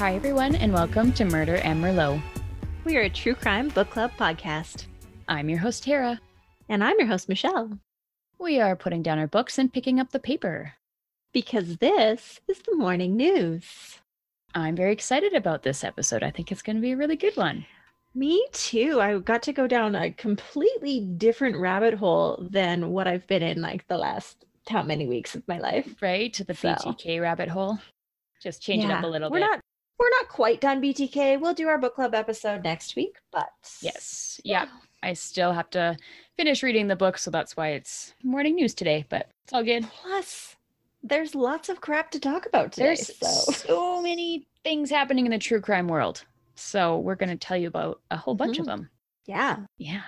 Hi, everyone, and welcome to Murder and Merlot. We are a true crime book club podcast. I'm your host, Tara. And I'm your host, Michelle. We are putting down our books and picking up the paper. Because this is the morning news. I'm very excited about this episode. I think it's going to be a really good one. Me too. I got to go down a completely different rabbit hole than what I've been in like the last how many weeks of my life. Right? To the So- BTK rabbit hole. Just change it up a little we're bit. not we're not quite done BTK. We'll do our book club episode next week, but Yes. Yeah. I still have to finish reading the book, so that's why it's morning news today, but it's all good. Plus, there's lots of crap to talk about today. There's so so many things happening in the true crime world. So we're going to tell you about a whole bunch of Mhm. them. yeah. Yeah.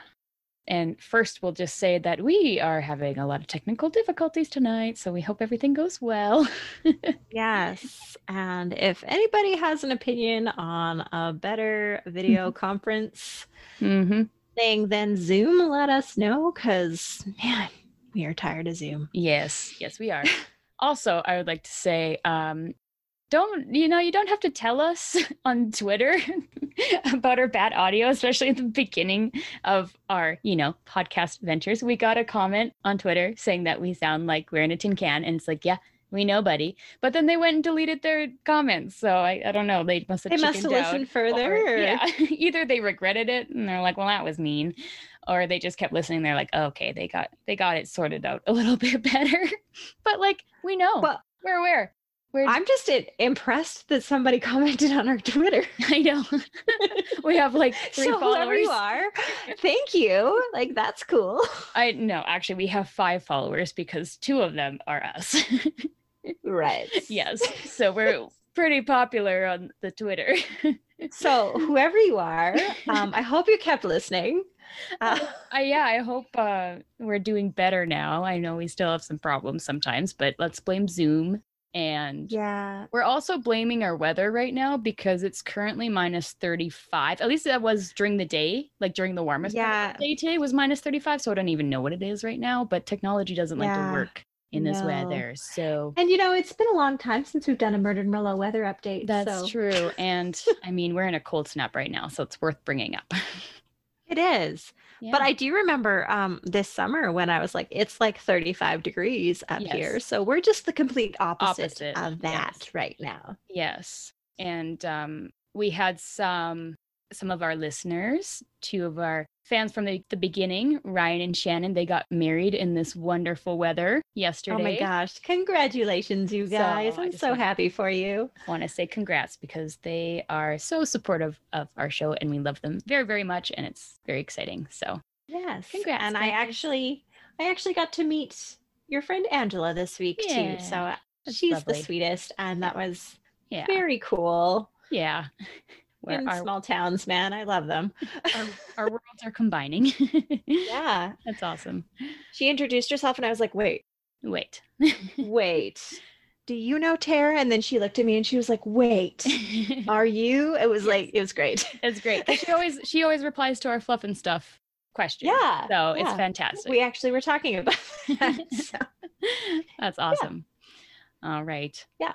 And first, we'll just say that we are having a lot of technical difficulties tonight, so we hope everything goes well. Yes. And if anybody has an opinion on a better video conference mm-hmm. thing than Zoom, let us know because, man, we are tired of Zoom. Yes, yes, we are. also, I would like to say, um, don't you know you don't have to tell us on Twitter about our bad audio, especially at the beginning of our, you know, podcast ventures. We got a comment on Twitter saying that we sound like we're in a tin can, and it's like, yeah, we know, buddy. But then they went and deleted their comments, so I, I don't know. They must have They must have listened further. or- or- yeah, either they regretted it and they're like, well, that was mean, or they just kept listening. They're like, oh, okay, they got they got it sorted out a little bit better. but like, we know, Well, we're aware. We're, I'm just impressed that somebody commented on our Twitter. I know. we have like three so followers. whoever you are, thank you. Like that's cool. I no, actually, we have five followers because two of them are us. Right. yes, so we're pretty popular on the Twitter. So whoever you are, um, I hope you kept listening. Uh, I yeah, I hope uh, we're doing better now. I know we still have some problems sometimes, but let's blame Zoom. And yeah. we're also blaming our weather right now because it's currently minus 35. At least that was during the day, like during the warmest part Yeah. of the day today was minus 35. So I don't even know what it is right now, but technology doesn't like to work in this No. weather. So And you know, it's been a long time since we've done a Murder and Merlot weather update. that's so true. And I mean, we're in a cold snap right now, so it's worth bringing up. It is. But I do remember um, this summer when I was like, it's like 35 degrees up here. So we're just the complete opposite, Opposite, of that yes. right now. Yes. And um, we had some some of our listeners, two of our fans from the, the beginning, Ryan and Shannon, they got married in this wonderful weather yesterday. Oh my gosh. Congratulations, you guys. I I'm so happy for you. I want to say congrats because they are so supportive of our show and we love them very, very much. And it's very exciting. So, Yes. Congrats, And I actually I actually got to meet your friend Angela this week Yeah, too. So that's she's lovely. the sweetest and that was yeah. very cool. Yeah. Where In our, small towns, man. I love them. our, our worlds are combining. yeah. That's awesome. She introduced herself and I was like, wait, Wait. wait. Do you know Tara? And then she looked at me and she was like, wait, are you? It was Yes. like, it was great. It's great. She always she always replies to our fluff and stuff question. Yeah, So it's fantastic. We actually were talking about that. so. That's awesome. All right. Yeah.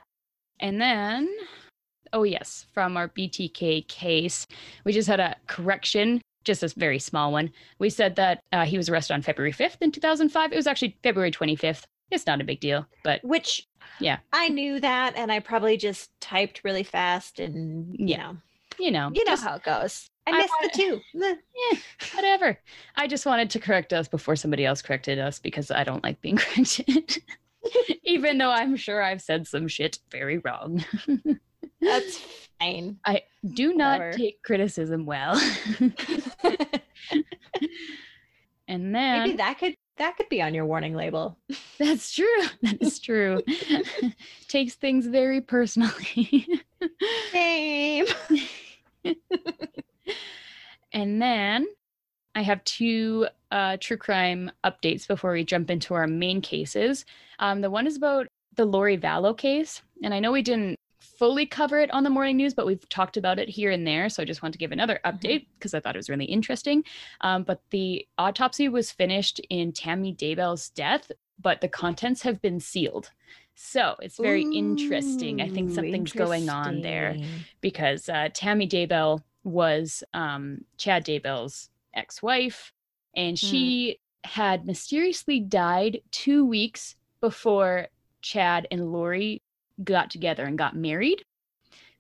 And then oh yes, from our BTK case, we just had a correction, just a very small one. We said that uh, he was arrested on February 5th in 2005. It was actually February 25th. It's not a big deal, but Which Yeah. I knew that and I probably just typed really fast and you Yeah. know, you know, you know just how it goes. I I missed the two. Meh. whatever. I just wanted to correct us before somebody else corrected us because I don't like being corrected. Even though I'm sure I've said some shit very wrong. That's fine. I do not Whatever. take criticism well. and then Maybe that could that could be on your warning label. that's true. That is true. Takes things very personally. Same. and then I have two uh, true crime updates before we jump into our main cases. Um, the one is about the Lori Vallow case, and I know we didn't fully cover it on the morning news, but we've talked about it here and there. So I just want to give another update because I thought it was really interesting. Um, but the autopsy was finished in Tammy Daybell's death, but the contents have been sealed. So it's very interesting. I think something's going on there because uh, Tammy Daybell was um, Chad Daybell's ex-wife, and Hmm. she had mysteriously died two weeks before Chad and Lori got together and got married.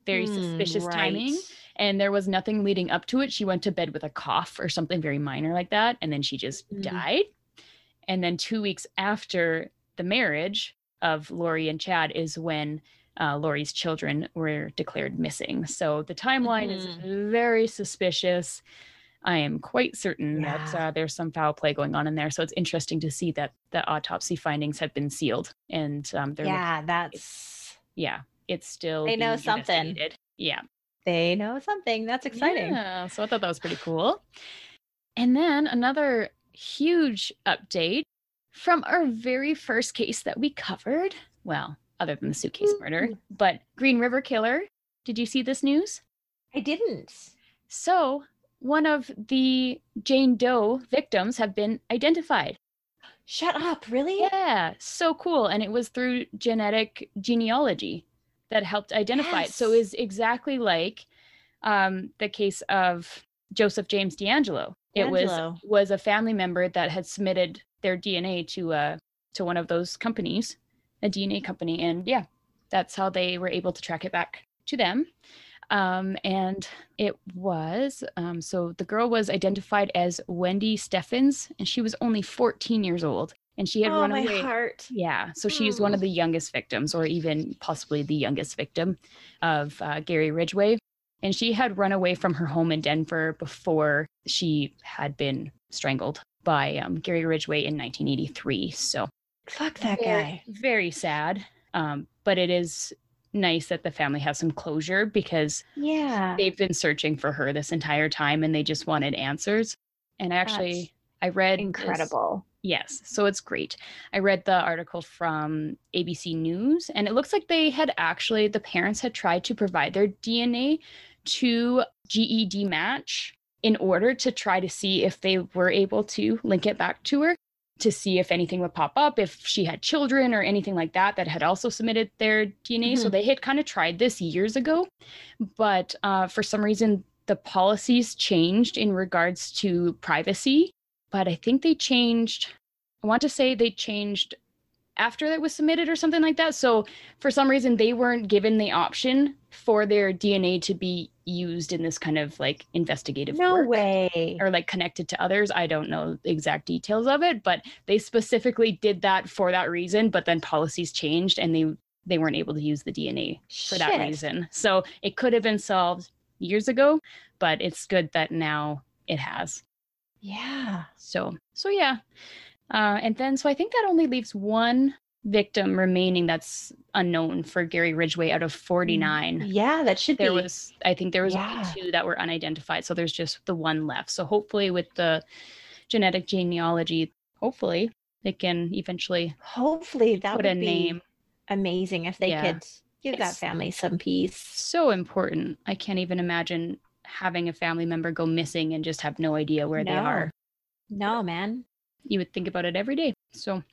Very Hmm, suspicious timing. And there was nothing leading up to it. She went to bed with a cough or something very minor like that, and then she just Mm. died. And then two weeks after the marriage of Lori and Chad is when uh, Lori's children were declared missing. So the timeline is very suspicious. I am quite certain that uh, there's some foul play going on in there. So it's interesting to see that the autopsy findings have been sealed and um, they're looking- Yeah, that's yeah, it's still They know something. investigated. Yeah. they know something. That's exciting. Yeah, so I thought that was pretty cool. And then another huge update from our very first case that we covered. Well, other than the suitcase murder, but Green River Killer. Did you see this news? I didn't. So, one of the Jane Doe victims have been identified. Shut up, really? Yeah, so cool. And it was through genetic genealogy that helped identify it. So Yes. is exactly like um, the case of Joseph James DeAngelo. It was was a family member that had submitted their DNA to uh to one of those companies, a DNA company, and yeah, that's how they were able to track it back to them. Um, and it was um, so the girl was identified as Wendy Stephens, and she was only 14 years old, and she had oh, run my away. heart. Yeah, so she was one of Mm. the youngest victims, or even possibly the youngest victim of uh, Gary Ridgway. And she had run away from her home in Denver before she had been strangled by um, Gary Ridgway in 1983. So Fuck that very, guy. very sad. Um, but it is nice that the family has some closure because Yeah. they've been searching for her this entire time and they just wanted answers. And actually, I read this- Incredible. Yes, so it's great. I read the article from ABC News, and it looks like they had actually, the parents had tried to provide their DNA to GED Match in order to try to see if they were able to link it back to her to see if anything would pop up, if she had children or anything like that that had also submitted their DNA. So Mhm. they had kind of tried this years ago, but uh, for some reason, the policies changed in regards to privacy but I think they changed. I want to say they changed after it was submitted or something like that. So for some reason, they weren't given the option for their DNA to be used in this kind of like investigative No work way. or like connected to others. I don't know the exact details of it, but they specifically did that for that reason. But then policies changed and they they weren't able to use the DNA for that Shit. reason. So it could have been solved years ago, but it's good that now it has. Yeah. So, so yeah. Uh, and then, so I think that only leaves one victim remaining that's unknown for Gary Ridgway out of 49. Yeah, that should There be. was, I think there was Yeah. only two that were unidentified. So there's just the one left. So hopefully, with the genetic genealogy, hopefully they can eventually Hopefully that put would a be name. amazing if they Yeah. could give that family some peace. So important. I can't even imagine having a family member go missing and just have no idea where they are. No, man. You would think about it every day. So,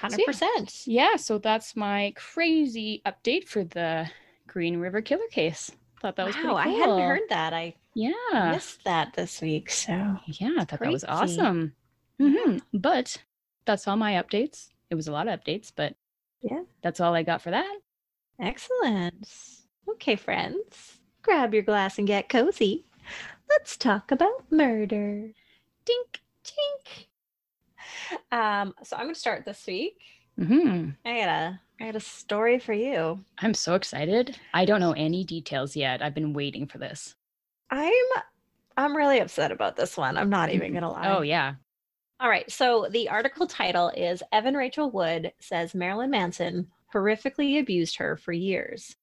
Hundred percent. yeah, so that's my crazy update for the Green River Killer case. Thought that was pretty Wow, cool. I hadn't heard that. I Yeah, missed that this week. So yeah, I thought that was crazy. awesome. hmm But that's all my updates. It was a lot of updates, but Yeah. that's all I got for that. excellent. Okay, friends, grab your glass and get cozy. Let's talk about murder. Dink. Tink. Um, so I'm gonna start this week. hmm I got a I got a story for you. I'm so excited. I don't know any details yet. I've been waiting for this. I'm I'm really upset about this one. I'm not even gonna lie. Oh yeah. All right. So the article title is Evan Rachel Wood says Marilyn Manson horrifically abused her for years.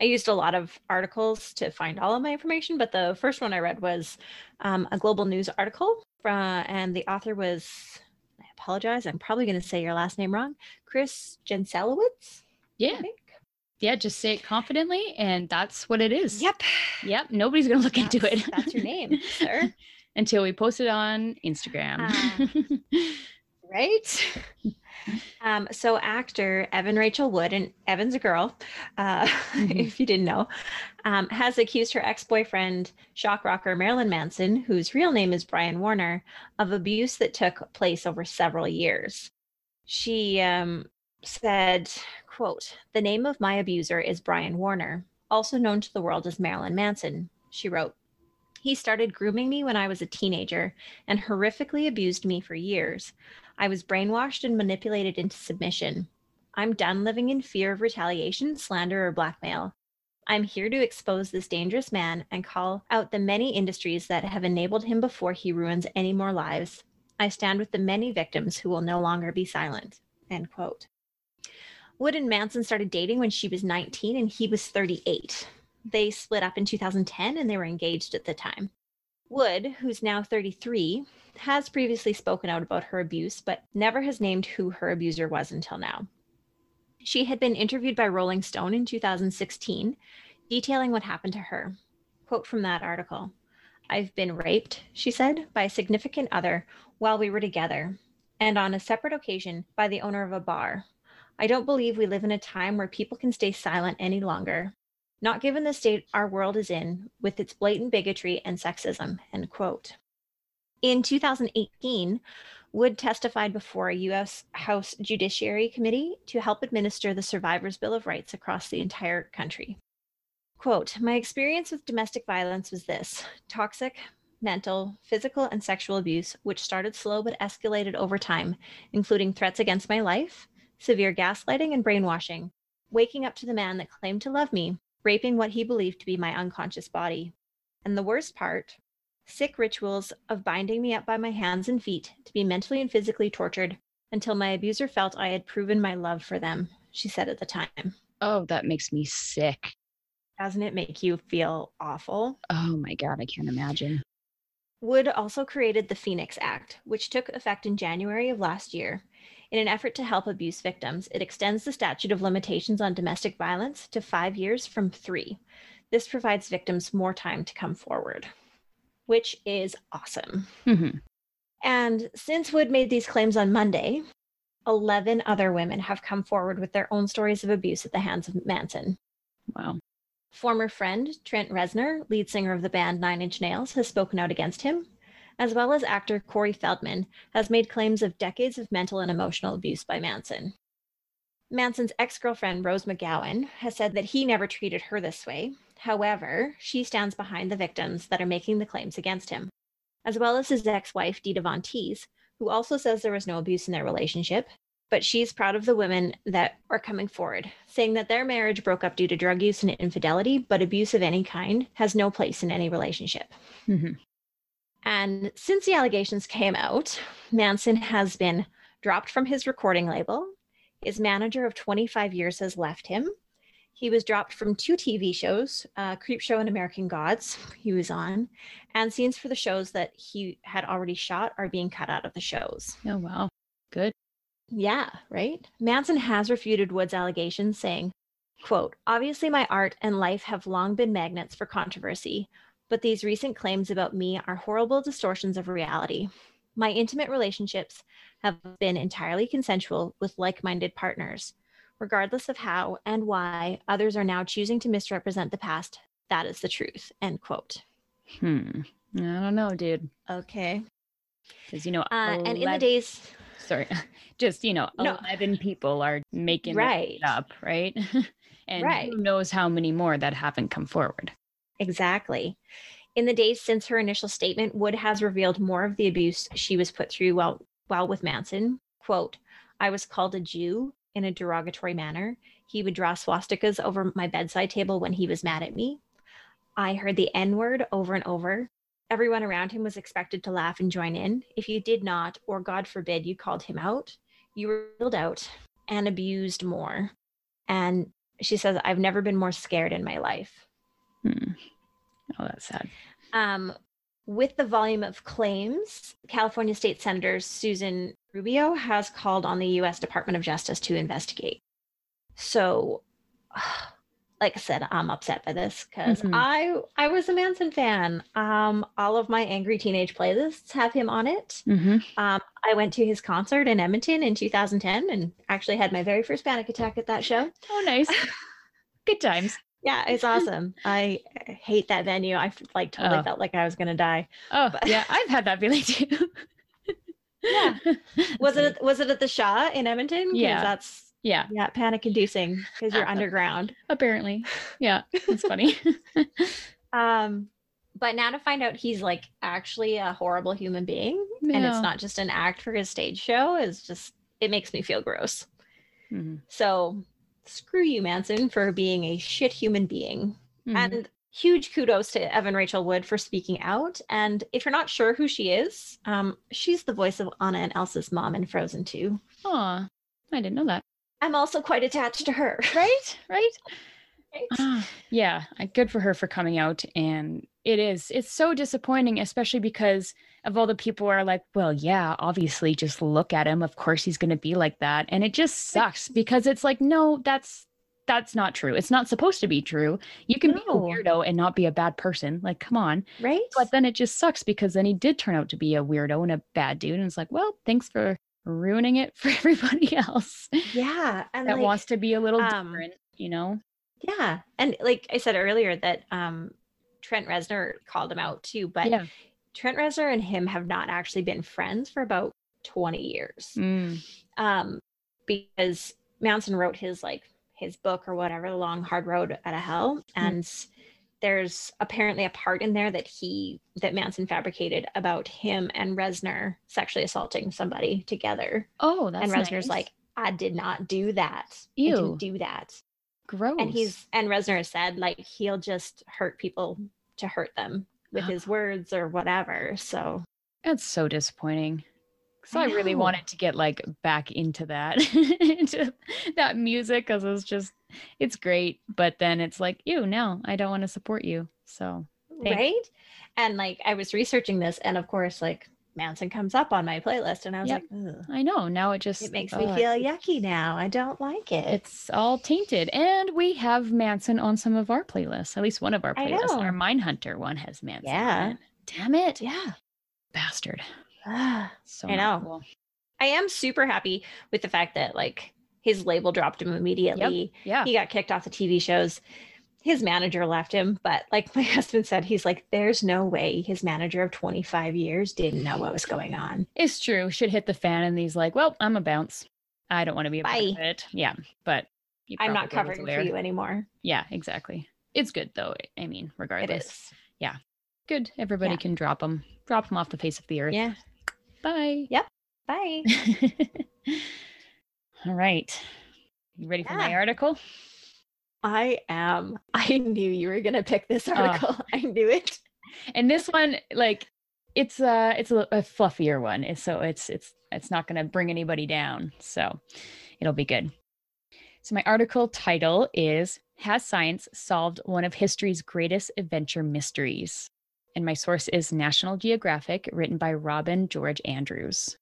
I used a lot of articles to find all of my information, but the first one I read was um, a global news article, from, and the author was, apologize, I'm probably going to say your last name wrong, Chris Jancelewicz. I Yeah. think. Yeah, just say it confidently and that's what it is. Yep. Yep. Nobody's gonna look into it. that's your name, sir. Until we post it on Instagram. Ah. Right? Um, so actor Evan Rachel Wood, and Evan's a girl, uh, Mhm. if you didn't know, um, has accused her ex-boyfriend, shock rocker Marilyn Manson, whose real name is Brian Warner, of abuse that took place over several years. She um, said, quote, the name of my abuser is Brian Warner, also known to the world as Marilyn Manson, she wrote. He started grooming me when I was a teenager and horrifically abused me for years. I was brainwashed and manipulated into submission. I'm done living in fear of retaliation, slander, or blackmail. I'm here to expose this dangerous man and call out the many industries that have enabled him before he ruins any more lives. I stand with the many victims who will no longer be silent. End quote. Wood and Manson started dating when she was 19 and he was 38. They split up in 2010 and they were engaged at the time. Wood, who's now 33, has previously spoken out about her abuse, but never has named who her abuser was until now. She had been interviewed by Rolling Stone in 2016, detailing what happened to her. Quote from that article I've been raped, she said, by a significant other while we were together, and on a separate occasion by the owner of a bar. I don't believe we live in a time where people can stay silent any longer. Not given the state our world is in, with its blatant bigotry and sexism. End quote. In 2018, Wood testified before a U.S. House Judiciary Committee to help administer the Survivors' Bill of Rights across the entire country. Quote My experience with domestic violence was this toxic, mental, physical, and sexual abuse, which started slow but escalated over time, including threats against my life, severe gaslighting and brainwashing, waking up to the man that claimed to love me, raping what he believed to be my unconscious body. And the worst part sick rituals of binding me up by my hands and feet to be mentally and physically tortured until my abuser felt I had proven my love for them, she said at the time. Oh, that makes me sick. Doesn't it make you feel awful? Oh my God, I can't imagine. Wood also created the Phoenix Act, which took effect in January of last year. In an effort to help abuse victims, it extends the statute of limitations on domestic violence to five years from three. This provides victims more time to come forward, which is awesome. Mhm. And since Wood made these claims on Monday, 11 other women have come forward with their own stories of abuse at the hands of Manson. Wow. Former friend Trent Reznor, lead singer of the band Nine Inch Nails, has spoken out against him, as well as actor Corey Feldman has made claims of decades of mental and emotional abuse by Manson. Manson's ex girlfriend, Rose McGowan, has said that he never treated her this way. However, she stands behind the victims that are making the claims against him, as well as his ex wife, Dita Von who also says there was no abuse in their relationship. But she's proud of the women that are coming forward, saying that their marriage broke up due to drug use and infidelity, but abuse of any kind has no place in any relationship. Mhm. And since the allegations came out, Manson has been dropped from his recording label. His manager of 25 years has left him. He was dropped from two TV shows, uh, Creep Show and American Gods, he was on, and scenes for the shows that he had already shot are being cut out of the shows. Oh wow. Good. Yeah, right? Manson has refuted Wood's allegations, saying, quote, obviously my art and life have long been magnets for controversy, but these recent claims about me are horrible distortions of reality. My intimate relationships have been entirely consensual with like minded partners. Regardless of how and why others are now choosing to misrepresent the past, that is the truth. End quote. Hmm. I don't know, dude. Okay. Because you know, Uh, and in the days, sorry, just you know, No. eleven people are making Right. up, right? and Right. who knows how many more that haven't come forward. Exactly. In the days since her initial statement, Wood has revealed more of the abuse she was put through while while with Manson. Quote, I was called a Jew in a derogatory manner. He would draw swastikas over my bedside table when he was mad at me. I heard the N word over and over. Everyone around him was expected to laugh and join in. If you did not, or God forbid, you called him out, you were killed out and abused more. And she says, I've never been more scared in my life. Hmm. Oh, that's sad. Um, with the volume of claims, California State Senator Susan Rubio has called on the U.S. Department of Justice to investigate. So, like I said, I'm upset by this because Mhm. I I was a Manson fan. Um, all of my angry teenage playlists have him on it. Mm-hmm. Um, I went to his concert in Edmonton in 2010 and actually had my very first panic attack at that show. Oh, nice. Good times. Yeah, it's awesome. I hate that venue. I like totally Oh. felt like I was gonna die. Oh, But- yeah. I've had that feeling too. Yeah. Was it was it at the Shaw in Edmonton? Yeah. that's Yeah, yeah, panic inducing because you're underground. apparently. Yeah, It's funny. Um, but now to find out he's like actually a horrible human being and it's not just an act for his stage show is just it makes me feel gross. Mhm. So screw you, Manson, for being a shit human being. Mhm. And huge kudos to Evan Rachel Wood for speaking out. And if you're not sure who she is, um, she's the voice of Anna and Elsa's mom in Frozen 2. Aw, I didn't know that. I'm also quite attached to her. Right? Right? Right? Ah, yeah, uh, good for her for coming out. And it is, it's so disappointing, especially because of all the people are like, well, yeah, obviously, just look at him. Of course, he's going to be like that. And it just sucks because it's like, no, that's. That's not true. It's not supposed to be true. You can be a weirdo and not be a bad person. Like, come on. Right? But then it just sucks because then he did turn out to be a weirdo and a bad dude. And it's like, well, thanks for ruining it for everybody else yeah. And that like, wants to be a little um, different, you know? Yeah. And like I said earlier, that um Trent Reznor called him out too, but yeah. Trent Reznor and him have not actually been friends for about 20 years. Mm. Um, because Manson wrote his like his book or whatever, The Long Hard Road Out of Hell. And there's apparently a part in there that he that Manson fabricated about him and Reznor sexually assaulting somebody together. Oh, that's and Reznor's nice. like, I did not do that. You didn't do that. gross. and he's and Reznor has said like he'll just hurt people to hurt them with his words or whatever. So That's so disappointing. So I, I really wanted to get like back into that, into that music because it's just, it's great. But then it's like, ew, no, I don't want to support you. So Thank- right, and like I was researching this, and of course like Manson comes up on my playlist, and I was Yep. like, Ugh, I know now it just it makes me uh, feel yucky now. I don't like it. it's all tainted. And we have Manson on some of our playlists. At least one of our playlists. Our Mindhunter one has Manson. Yeah. Damn it. yeah. Bastard. So I know. cool. I am super happy with the fact that like his label dropped him immediately. Yeah. he got kicked off the TV shows. His manager left him, but like my husband said, he's like, there's no way his manager of 25 years didn't know what was going on. It's true. Should hit the fan, and he's like, "Well, I'm a bounce. I don't want to be a part of it." Yeah, but I'm not covering for you anymore. Yeah, exactly. It's good though. I mean, regardless, Yeah, good. Everybody Yeah. can drop them, drop them off the face of the earth. Yeah. Bye. Yep. Bye. All right. You ready for my article? I am. I knew you were going to pick this Oh. article. I knew it. And this one, like, it's uh it's a, a fluffier one. So it's it's it's not going to bring anybody down. So it'll be good. So my article title is Has Science Solved One of History's Greatest Adventure Mysteries? And my source is National Geographic, written by Robin George Andrews.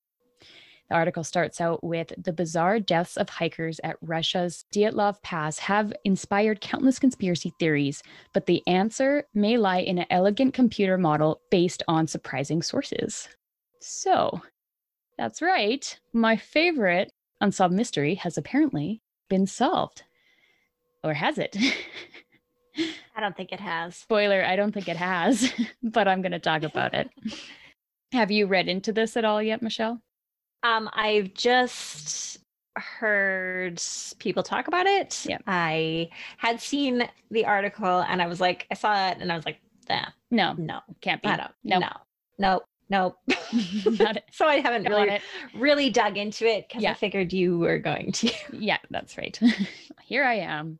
The article starts out with the bizarre deaths of hikers at Russia's Dyatlov Pass have inspired countless conspiracy theories, but the answer may lie in an elegant computer model based on surprising sources. So, that's right. My favorite unsolved mystery has apparently been solved. Or has it? I don't think it has. Spoiler, I don't think it has, but I'm going to talk about it. Have you read into this at all yet, Michelle? Um, I've just heard people talk about it. Yep. I had seen the article and I was like, I saw it and I was like, nah, No, no, can't be. I don't. No, No, nope, nope. So I haven't Don't really really dug into it because Yeah. I figured you were going to. Yeah, that's right. Here I am.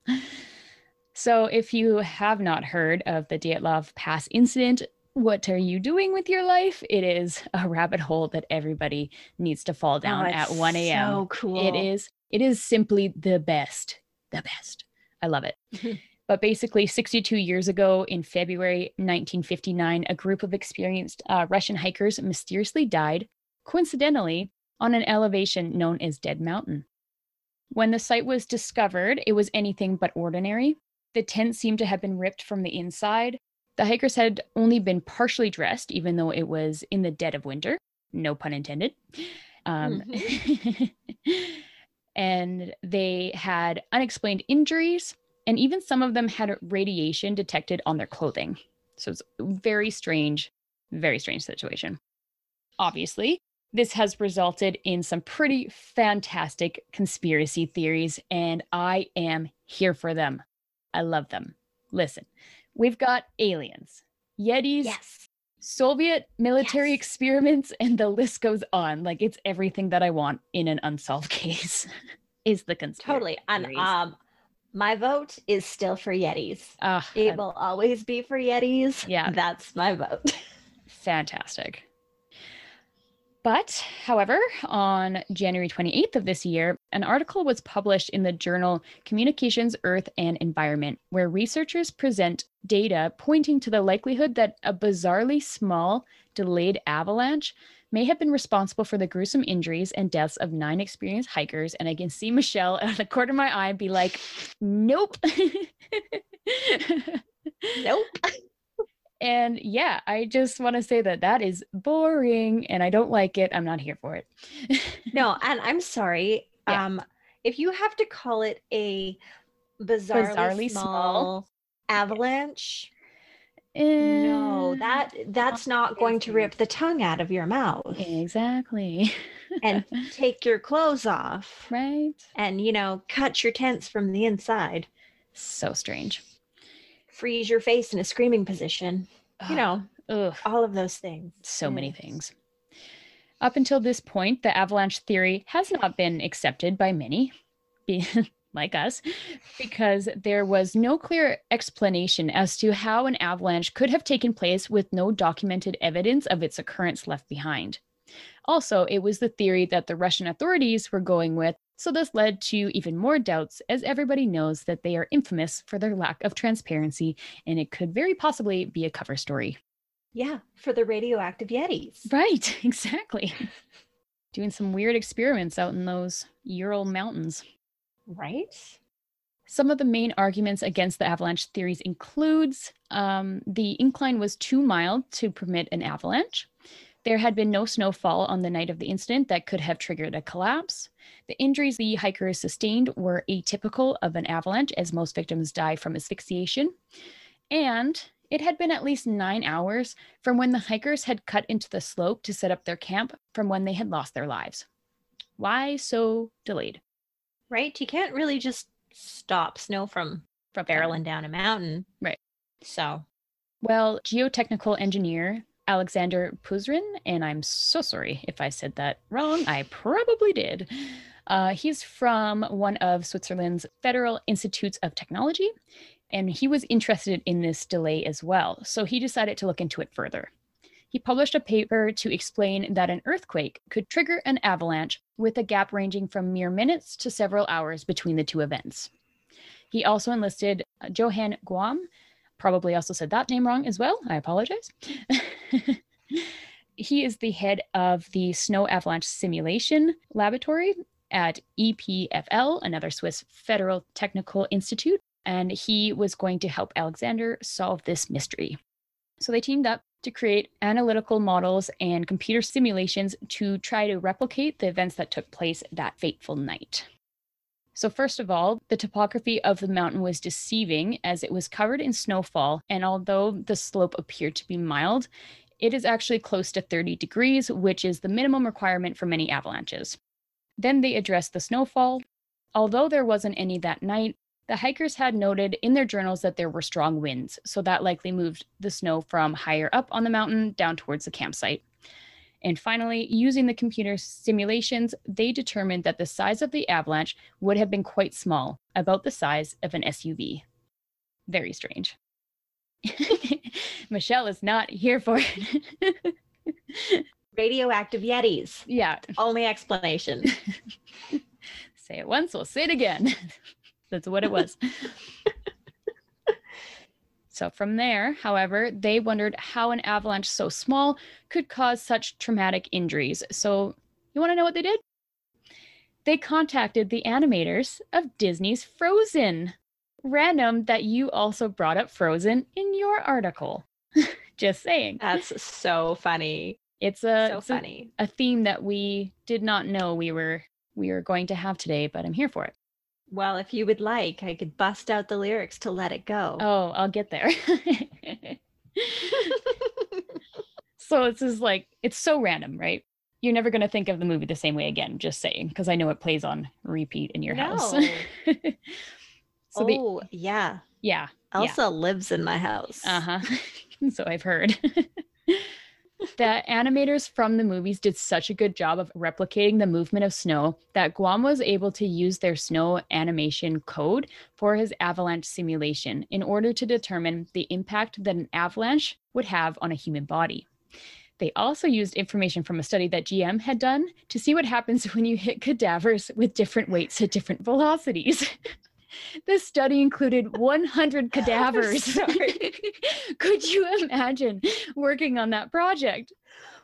So, if you have not heard of the Dyatlov Pass incident, what are you doing with your life? It is a rabbit hole that everybody needs to fall down Oh, at 1 a.m. So cool. It is it is simply the best. The best. I love it. but basically 62 years ago in February 1959, a group of experienced uh, Russian hikers mysteriously died coincidentally on an elevation known as Dead Mountain. When the site was discovered, it was anything but ordinary. The tent seemed to have been ripped from the inside. The hikers had only been partially dressed, even though it was in the dead of winter. No pun intended. Um, and they had unexplained injuries, and even some of them had radiation detected on their clothing. So it's a very strange, very strange situation. Obviously, this has resulted in some pretty fantastic conspiracy theories, and I am here for them. I love them. Listen, we've got aliens, Yetis, Yes. Soviet military Yes. experiments, and the list goes on. Like it's everything that I want in an unsolved case. is the conspiracy Totally. And um my vote is still for Yetis. Ah, It will always be for Yetis. Yeah. That's my vote. fantastic. But, however, on January 28th of this year, an article was published in the journal Communications, Earth, and Environment, where researchers present data pointing to the likelihood that a bizarrely small, delayed avalanche may have been responsible for the gruesome injuries and deaths of nine experienced hikers. And I can see Michelle out of the corner of my eye and be like, nope. nope. And yeah, I just want to say that that is boring and I don't like it. I'm not here for it. No, and I'm sorry. Yeah. Um, if you have to call it a bizarrely, Bizarrely small, small. avalanche, no, Eh, that that's not going to rip the tongue out of your mouth exactly. and take your clothes off right? and you know cut your tents from the inside, So strange. Freeze your face in a screaming position. You know, Ugh, all of those things. so many mm. things. Up until this point, the avalanche theory has not been accepted by many, like us, because there was no clear explanation as to how an avalanche could have taken place with no documented evidence of its occurrence left behind. Also, it was the theory that the Russian authorities were going with, so this led to even more doubts, as everybody knows that they are infamous for their lack of transparency, and it could very possibly be a cover story. Yeah, for the radioactive yetis. Right, exactly. Doing some weird experiments out in those Ural mountains. Right? Some of the main arguments against the avalanche theories includes um, the incline was too mild to permit an avalanche. There had been no snowfall on the night of the incident that could have triggered a collapse. The injuries the hikers sustained were atypical of an avalanche, as most victims die from asphyxiation. And it had been at least nine hours from when the hikers had cut into the slope to set up their camp from when they had lost their lives. Why so delayed? Right? You can't really just stop snow from From barreling down a mountain. Right. So, Well, geotechnical engineer Alexander Puzrin, and I'm so sorry if I said that wrong. I probably did. Uh, he's from one of Switzerland's Federal Institutes of Technology, and he was interested in this delay as well. So he decided to look into it further. He published a paper to explain that an earthquake could trigger an avalanche with a gap ranging from mere minutes to several hours between the two events. He also enlisted uh, Johann Guam, probably also said that name wrong as well. I apologize. he is the head of the Snow Avalanche Simulation Laboratory at EPFL, another Swiss Federal Technical Institute, and he was going to help Alexander solve this mystery. So they teamed up to create analytical models and computer simulations to try to replicate the events that took place that fateful night. So, first of all, the topography of the mountain was deceiving as it was covered in snowfall, and although the slope appeared to be mild, it is actually close to 30 degrees, which is the minimum requirement for many avalanches. Then they addressed the snowfall. Although there wasn't any that night, the hikers had noted in their journals that there were strong winds, so that likely moved the snow from higher up on the mountain down towards the campsite. And finally, using the computer simulations, they determined that the size of the avalanche would have been quite small, about the size of an SUV. Very strange. Michelle is not here for it. radioactive yetis. yeah, Only explanation. say it once, we'll say it again. That's what it was. So, from there, however, they wondered how an avalanche so small could cause such traumatic injuries. So, you want to know what they did? They contacted the animators of Disney's Frozen. random that you also brought up Frozen in your article. Just saying. That's so funny. It's a so it's a- funny. a theme that we did not know we were we were going to have today, but I'm here for it. Well, if you would like, I could bust out the lyrics to Let It Go. Oh, I'll get there. so it's just like it's so random, right? You're never going to think of the movie the same way again, just saying, because I know it plays on repeat in your house. No. so the oh, yeah. yeah, Elsa lives in my house. uh-huh. so I've heard. That animators from the movies did such a good job of replicating the movement of snow that Guam was able to use their snow animation code for his avalanche simulation in order to determine the impact that an avalanche would have on a human body. They also used information from a study that GM had done to see what happens when you hit cadavers with different weights at different velocities. this study included 100 cadavers. Could you imagine working on that project?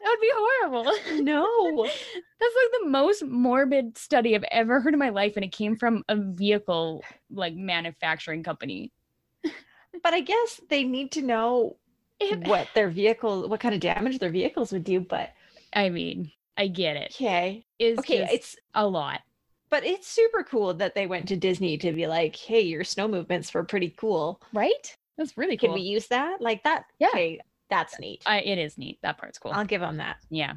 That would be horrible. No. That's like the most morbid study I've ever heard in my life, and it came from a vehicle like manufacturing company. But I guess they need to know It- what their vehicle, what kind of damage their vehicles would do. But I mean, I get it. okay. It's Okay. It's, a lot. But it's super cool that they went to Disney to be like, hey, your snow movements were pretty cool. Right? That's really cool. Can we use that? Like that? Yeah. Okay. That's neat. I, it is neat. That part's cool. I'll give them that. Yeah.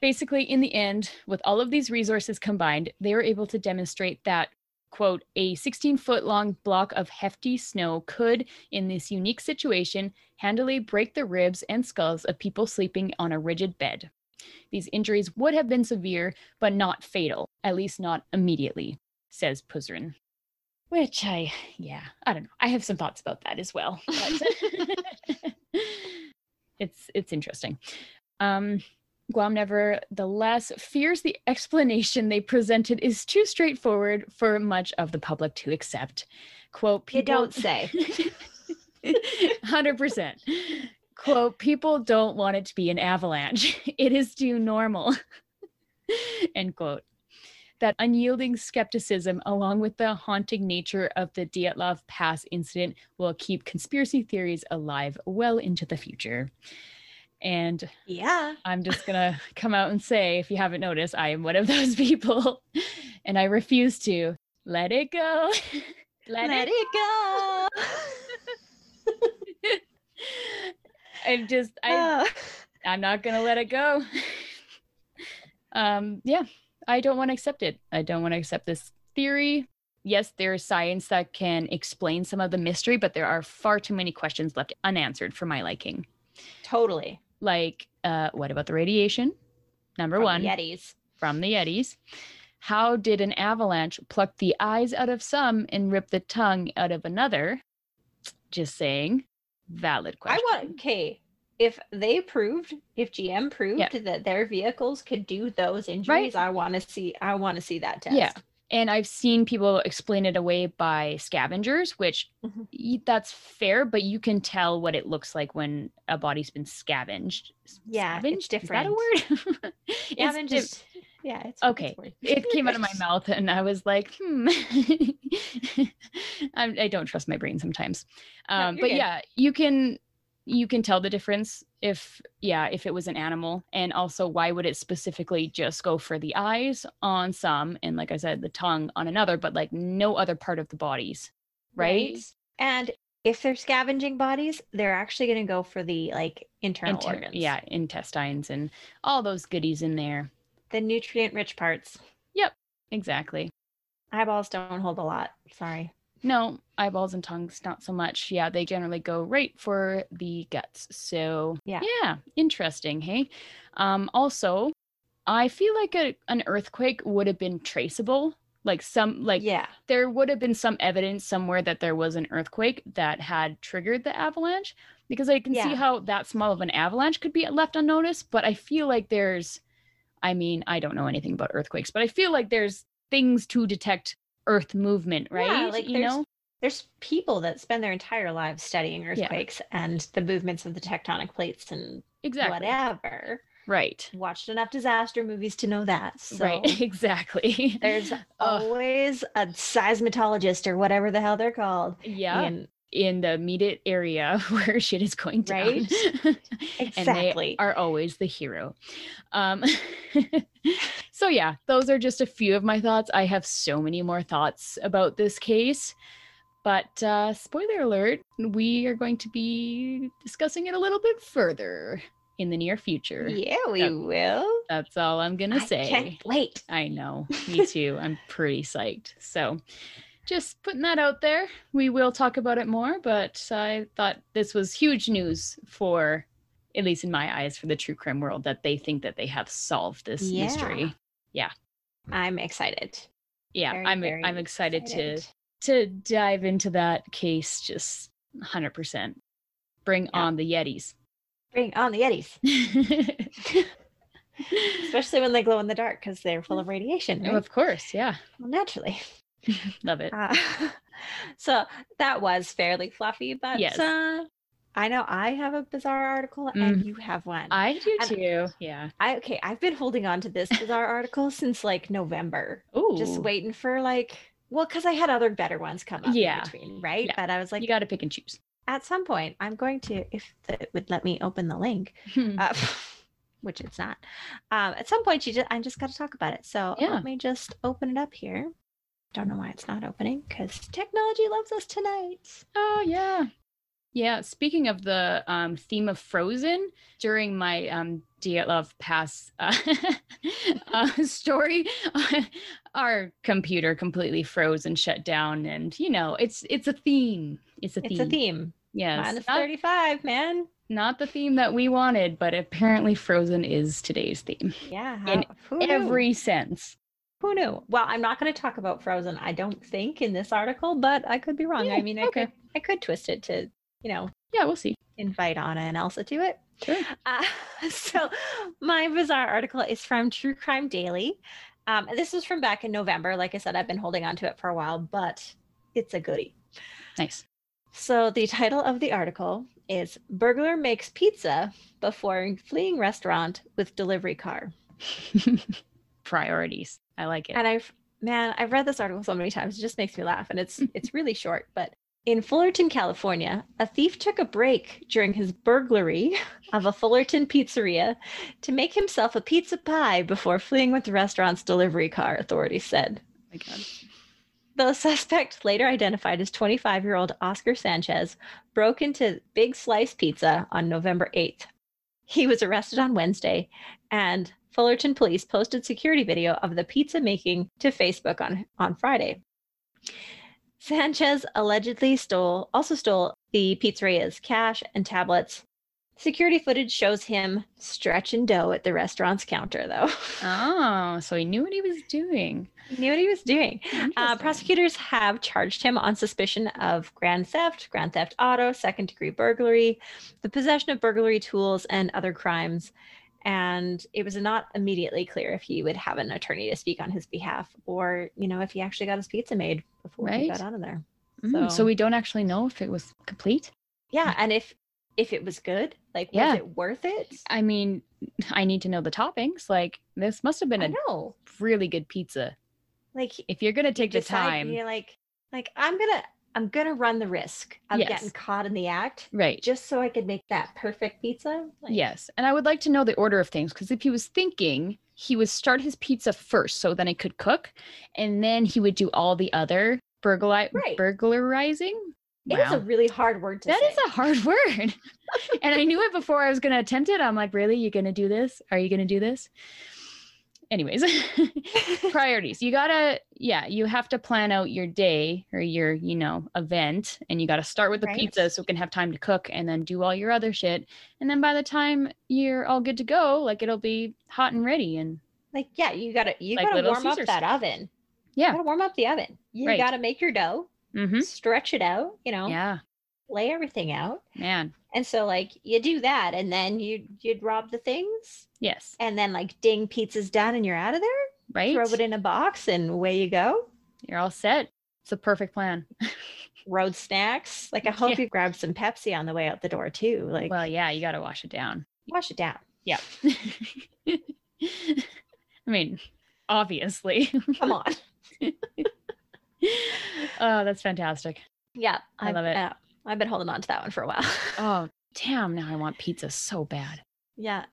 Basically, in the end, with all of these resources combined, they were able to demonstrate that, quote, a 16 foot long block of hefty snow could, in this unique situation, handily break the ribs and skulls of people sleeping on a rigid bed. These injuries would have been severe, but not fatal, at least not immediately, says Puzrin. Which I, yeah, I don't know. I have some thoughts about that as well. but- it's it's interesting. Um, Guam nevertheless fears the explanation they presented is too straightforward for much of the public to accept. Quote, You people don't say. 100%. Quote, people don't want it to be an avalanche. It is too normal. End quote. That unyielding skepticism, along with the haunting nature of the Dyatlov Pass incident, will keep conspiracy theories alive well into the future. And Yeah. I'm just gonna come out and say, if you haven't noticed, I am one of those people, and I refuse to let it go. let, Let it. it go. I just, I, Ah. I'm not gonna let it go. um, yeah, I don't want to accept it. I don't want to accept this theory. Yes, there is science that can explain some of the mystery, but there are far too many questions left unanswered for my liking. totally. Like, uh, what about the radiation? Number From one. the Yetis. from the Yetis. How did an avalanche pluck the eyes out of some and rip the tongue out of another? Just saying. Valid question. I want okay. If they proved, if GM proved that their vehicles could do those injuries, I want to see. I want to see that test. Yeah. And I've seen people explain it away by scavengers, which Mhm. that's fair, but you can tell what it looks like when a body's been scavenged. Yeah, it's Scavenged? Is that a word? Yeah, It's then diff- just yeah. It's Okay, it's it came out of my mouth and i was like hmm I, I don't trust my brain sometimes um you're but good. yeah you can you can tell the difference if yeah if it was an animal and also why would it specifically just go for the eyes on some and like i said the tongue on another but like no other part of the bodies right, And if they're scavenging bodies, they're actually going to go for the like internal Inter- organs. yeah intestines and all those goodies in there the nutrient-rich parts. Yep, exactly Eyeballs don't hold a lot. Sorry. No, eyeballs and tongues, not so much. Yeah, they generally go right for the guts. So Yeah. yeah, interesting. Hey, um, also, I feel like a, an earthquake would have been traceable. Like some, like yeah. there would have been some evidence somewhere that there was an earthquake that had triggered the avalanche. Because I can see how that small of an avalanche could be left unnoticed. But I feel like there's, I mean, I don't know anything about earthquakes, but I feel like there's things to detect earth movement, right? Yeah, like you there's know? there's people that spend their entire lives studying earthquakes and the movements of the tectonic plates and Exactly. whatever. Right. Watched enough disaster movies to know that. So Right. Exactly. there's always a seismologist or whatever the hell they're called. yeah. in- in the immediate area where shit is going down. Right? and exactly. they are always the hero. Um, so yeah, those are just a few of my thoughts. I have so many more thoughts about this case, but uh, spoiler alert: we are going to be discussing it a little bit further in the near future. yeah, we Yep. will. That's all I'm gonna say. can't wait. I know, me too. I'm pretty psyched. So, just putting that out there. We will talk about it more, but I thought this was huge news for, at least in my eyes, for the true crime world that they think that they have solved this Yeah. mystery. Yeah. I'm excited. Yeah, Very, I'm very I'm excited, excited. to to dive into that case just 100%. Bring Yeah. on the Yetis. Bring on the Yetis, especially when they glow in the dark because they're full of radiation. Right? of course, yeah. Well, naturally. Love it. Uh, so that was fairly fluffy, but Yes. uh, I know I have a bizarre article and you have one. I do and- too. Yeah. I okay, I've been holding on to this bizarre article since like November. Oh, Just waiting for like well, because I had other better ones come up Yeah. in between, right? Yeah. But I was like, you got to pick and choose. at some point, I'm going to, if it would let me open the link, uh, which it's not. Um, at some point, you just I'm just got to talk about it. So Yeah. let me just open it up here. Don't know why it's not opening because technology loves us tonight. Oh yeah. Yeah, speaking of the um, theme of Frozen, during my um, Dyatlov Pass uh, uh, story, our computer completely froze and shut down, and you know, it's it's a theme. It's a theme. It's a theme. Yes, Minus not, 35, man. not the theme that we wanted, but apparently Frozen is today's theme Yeah. In how- who every sense. Who knew? Well, I'm not going to talk about Frozen. I don't think in this article, but I could be wrong. Yeah, I mean, I could I could twist it to you know Yeah, we'll see. invite Anna and Elsa to it. Sure. Uh, so my bizarre article is from True Crime Daily. Um, this was from back in November. Like I said, I've been holding on to it for a while, but it's a goodie. Nice. So the title of the article is "Burglar Makes Pizza Before Fleeing Restaurant with Delivery Car." Priorities. I like it. And I've man, I've read this article so many times. It just makes me laugh, and it's it's really short. But in Fullerton, California, a thief took a break during his burglary of a Fullerton pizzeria to make himself a pizza pie before fleeing with the restaurant's delivery car. Authorities said. Oh my God. The suspect, later identified as 25 year old Oscar Sanchez, broke into Big Slice Pizza on November 8th. He was arrested on Wednesday, and Fullerton police posted security video of the pizza making to Facebook on, on Friday. Sanchez allegedly stole also stole the pizzeria's cash and tablets. Security footage shows him stretching dough at the restaurant's counter, though. Oh, so he knew what he was doing. he knew what he was doing. Uh, prosecutors have charged him on suspicion of grand theft, grand theft auto, second degree burglary, the possession of burglary tools, and other crimes. And it was not immediately clear if he would have an attorney to speak on his behalf or, you know, if he actually got his pizza made before he got out of there. Mm, so, so- we don't actually know if it was complete. Yeah. And if if it was good, like, was it worth it? I mean, I need to know the toppings. Like, this must have been a really good pizza. Like, If you're gonna take the decide- time, You're like, like I'm gonna, I'm gonna run the risk of Yes. getting caught in the act. right? just so I could make that perfect pizza. Like, yes, and I would like to know the order of things because if he was thinking he would start his pizza first, so then it could cook, and then he would do all the other Right. burglarizing. It is a really hard word to That say. is a hard word. and I knew it before I was going to attempt it. I'm like, really? You going to do this? Are you going to do this? Anyways, priorities. You got to, yeah, you have to plan out your day or your, you know, event. And you got to start with the Right. pizza so we can have time to cook and then do all your other shit. And then by the time you're all good to go, like it'll be hot and ready. And like, yeah, you gotta you Like gotta warm Caesars. up that oven. Yeah. You gotta warm up the oven. You Right. gotta make your dough, mm-hmm. stretch it out, you know, yeah, lay everything out. man. And so like you do that and then you you'd rob the things Yes. and then like ding pizza's done and you're out of there. Right. Throw it in a box and away you go. You're all set. It's a perfect plan. Road snacks. Like I hope Yeah. you grab some Pepsi on the way out the door too. Like well, yeah, you got to wash it down. wash it down. Yeah. I mean, obviously. Come on. oh, that's fantastic. Yeah, I love it. Uh, I've been holding on to that one for a while. Oh, damn. Now I want pizza so bad. yeah,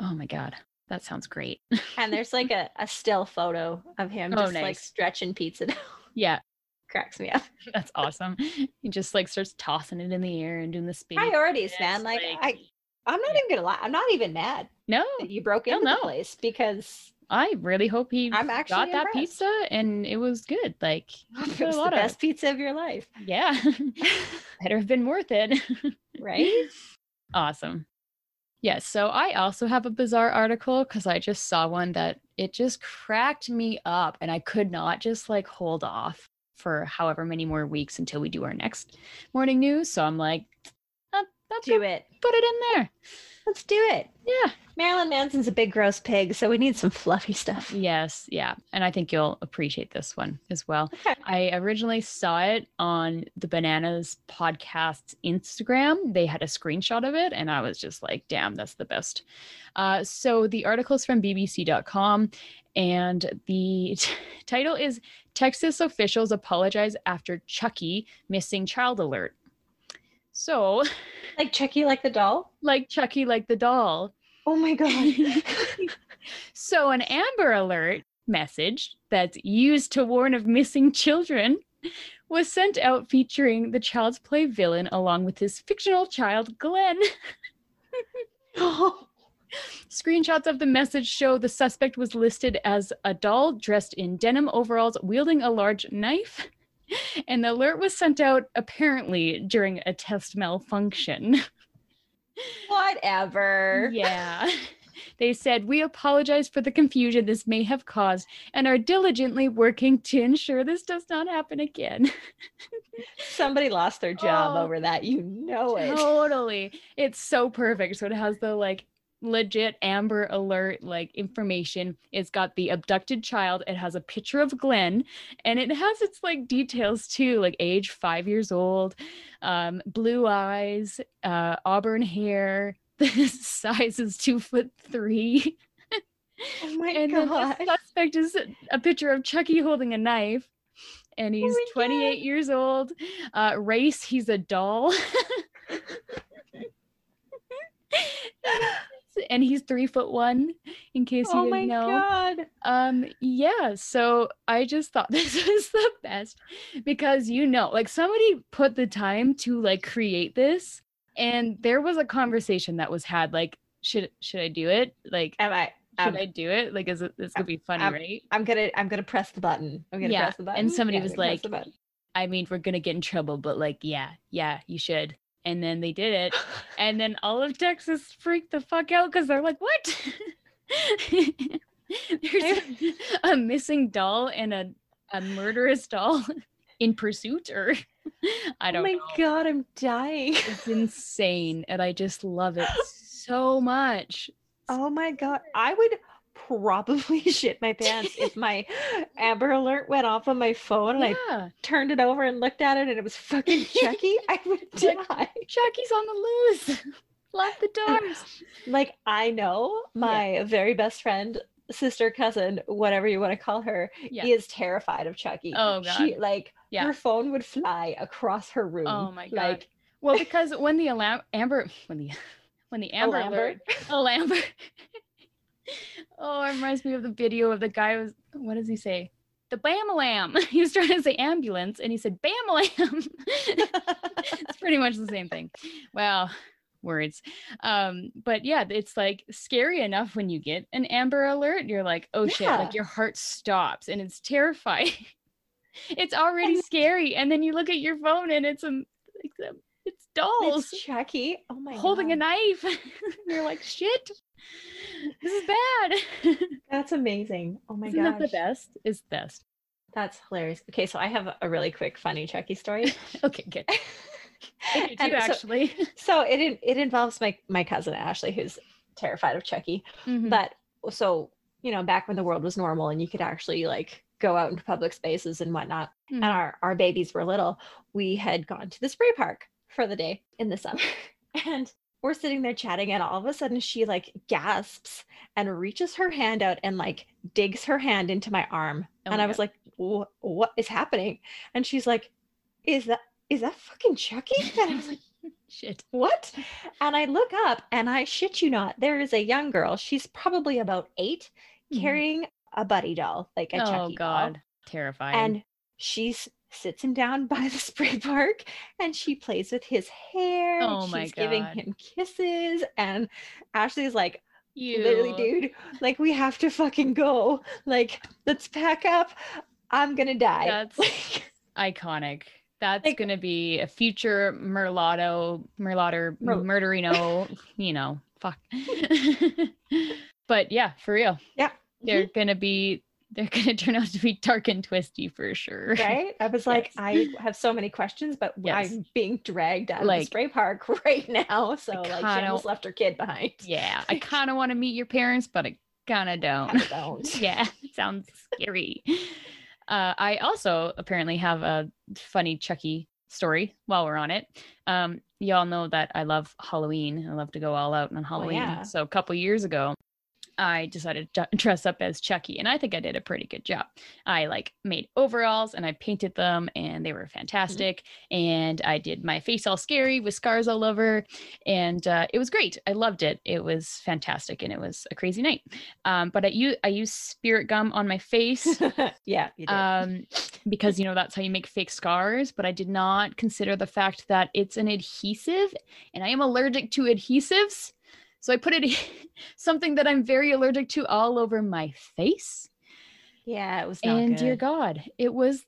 Oh my God. That sounds great. and there's like a, a still photo of him Oh, just like stretching pizza down. yeah, Cracks me up. that's awesome. He just like starts tossing it in the air and doing the spin. Priorities, Yes, man. Like, like- I, I'm not Yeah. even gonna lie. I'm not even mad No, you broke into the place because I really hope he I'm actually got that pizza and it was good. Like, it was the of- best pizza of your life, yeah, better have been worth it. right? Awesome. Yes. so I also have a bizarre article because I just saw one that it just cracked me up and I could not just like hold off for however many more weeks until we do our next morning news. So I'm like, "Uh, let's do it. put it in there. Let's do it. Yeah. Marilyn Manson's a big gross pig, so we need some fluffy stuff. Yes. Yeah. And I think you'll appreciate this one as well. Okay. I originally saw it on the Bananas podcast's Instagram. They had a screenshot of it, and I was just like, damn, that's the best. Uh, so the article is from BBC.com, and the t- title is Texas Officials Apologize After Chucky Missing Child Alert. So, Like Chucky, like the doll. like Chucky, like the doll, Oh my god. So, an Amber Alert message that's used to warn of missing children was sent out featuring the Child's Play villain along with his fictional child, Glenn. oh, Screenshots of the message show the suspect was listed as a doll dressed in denim overalls wielding a large knife. And the alert was sent out apparently during a test malfunction. whatever. Yeah. They said, We apologize for the confusion this may have caused and are diligently working to ensure this does not happen again. Somebody lost their job Oh. over that. You know it. totally. It's so perfect. So it has the like legit Amber Alert like information. It's got the abducted child. It has a picture of Glenn and it has its like details too, like age five years old, um, blue eyes, uh, auburn hair. The size is two foot three. Oh my and then god. the suspect is a picture of Chucky holding a knife. And he's my 28 years old. Uh, race, he's a doll. and he's three foot one, in case you Oh didn't my know. god. Um, yeah, so I just thought this was the best because you know, like somebody put the time to like create this, and there was a conversation that was had, like, should should I do it? Like, Am I should um, I do it? Like, is it this gonna be funny, um, right? I'm gonna I'm gonna press the button. I'm gonna Yeah, press the button. and somebody Yeah, was like. I mean, we're gonna get in trouble, but like, yeah, yeah, you should. And then they did it, and then all of Texas freaked the fuck out because they're like, "What? There's a, a missing doll and a a murderous doll in pursuit, or I oh don't know. Oh my know. god, I'm dying. It's insane, and I just love it so much. Oh my god. I would probably shit my pants if my Amber Alert went off on my phone and I turned it over and looked at it and it was fucking Chucky. I would Like- die. Chucky's on the loose. Lock the doors. Like I know my very best friend, sister, cousin, whatever you want to call her, Yeah. is terrified of Chucky. Oh, She like Yeah. her phone would fly across her room. Oh my god. Like well, because when the alarm Amber when the when the Amber Amber. alert Amber oh it reminds me of the video of the guy was what does he say? The bam he was trying to say ambulance and he said bam it's pretty much the same thing. Wow words. Um but yeah it's like scary enough when you get an amber alert you're like oh shit Yeah. like your heart stops and it's terrifying. It's already scary and then you look at your phone and it's a like the, it's dolls it's Chucky. Oh my God. holding a god. knife you're like shit this is bad That's amazing. Oh my that the best is best That's hilarious. Okay, so I have a really quick funny Chucky story. okay good do so- actually so it it involves my my cousin Ashley, who's terrified of Chucky. Mhm. But so you know, back when the world was normal and you could actually like go out into public spaces and whatnot, Mhm. and our our babies were little, we had gone to the spray park for the day in the summer, and we're sitting there chatting, and all of a sudden she like gasps and reaches her hand out and like digs her hand into my arm. Oh and my I was God. like, what is happening? And she's like, is that is that fucking Chucky? And I was like, Shit. what? And I look up and I shit you not, there is a young girl. She's probably about 8 Mhm. carrying a buddy doll, like a Oh Chucky doll. Oh god. Terrifying. And she s- sits him down by the spray park and she plays with his hair. Oh my she's giving him kisses. And Ashley's like, you literally, dude, like we have to fucking go. Like, let's pack up. I'm gonna die. That's Like, iconic. That's Like- gonna be a future Merlotto, Merlotter, Mer- Murderino, you know, fuck. but yeah, for real. Yeah. They're mm-hmm. gonna be they're gonna turn out to be dark and twisty for sure. right? I was like, Yes. I have so many questions, but Yes. I'm being dragged out of the spray park right now. So like she kinda- almost left her kid behind. Yeah. I kinda wanna meet your parents, but I kinda don't. Kinda don't. yeah, sounds scary. Uh, I also apparently have a funny Chucky story while we're on it. Um, y'all know that I love Halloween. I love to go all out on Halloween. yeah. So a couple years ago, I decided to dress up as Chucky, and I think I did a pretty good job. I like made overalls and I painted them, and they were fantastic. And I did my face all scary with scars all over, and uh, it was great. I loved it. It was fantastic, and it was a crazy night. Um, but I use I spirit gum on my face yeah, you um, because you know that's how you make fake scars. But I did not consider the fact that it's an adhesive, and I am allergic to adhesives. So I put it something that I'm very allergic to all over my face. yeah, it was not and good. dear God, it was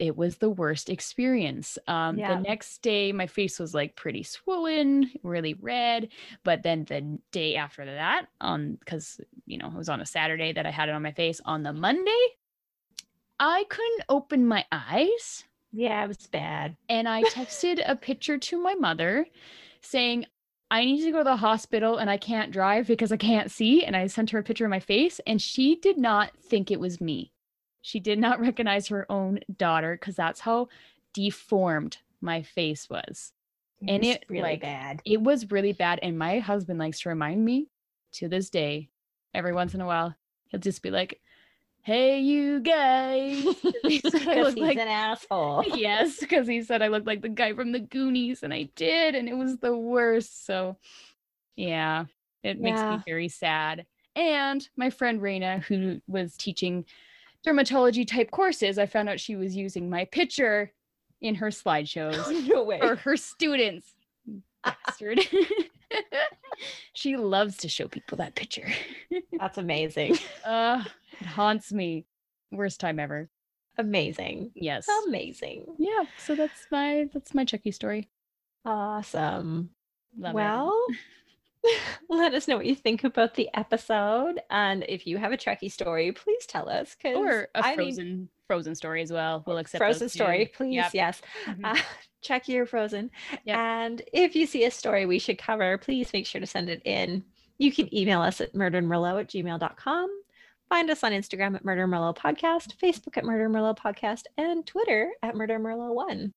it was the worst experience. Um, Yeah. The next day, my face was like pretty swollen, really red. But then the day after that, on because you know it was on a Saturday that I had it on my face. On the Monday, I couldn't open my eyes, yeah, it was bad. and I texted a picture to my mother saying. I need to go to the hospital and I can't drive because I can't see. And I sent her a picture of my face, and she did not think it was me. She did not recognize her own daughter because that's how deformed my face was. And was it, really like, bad. It was really bad. And my husband likes to remind me to this day, every once in a while, he'll just be like, Hey, you guys. He said I like an asshole. yes, because he said I looked like the guy from the Goonies, and I did, and it was the worst. So, yeah, it makes me very sad. And my friend Raina, who was teaching dermatology type courses, I found out she was using my picture in her slideshows no way. for her students. Bastard. she loves to show people that picture. That's amazing. uh, it haunts me. Worst time ever. Amazing. Yes. Amazing. yeah so that's my that's my chucky story Awesome. Love well, let us know what you think about the episode. And if you have a Chucky story, please tell us. Cause or a I frozen frozen story as well we'll accept frozen story, please. Yep. Yes. Mhm. Uh, Chucky or Frozen. Yep. And if you see a story we should cover, please make sure to send it in. You can email us at murdermerlot at gmail.com. Find us on Instagram at Murder Merlot Podcast, Facebook at Murder Merlot Podcast, and Twitter at Murder Merlot1.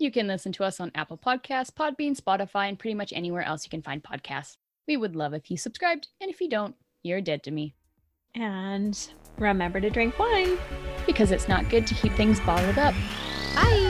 you can listen to us on apple podcasts podbean spotify and pretty much anywhere else you can find podcasts we would love if you subscribed and if you don't you're dead to me And remember to drink wine. because it's not good to keep things bottled up Bye.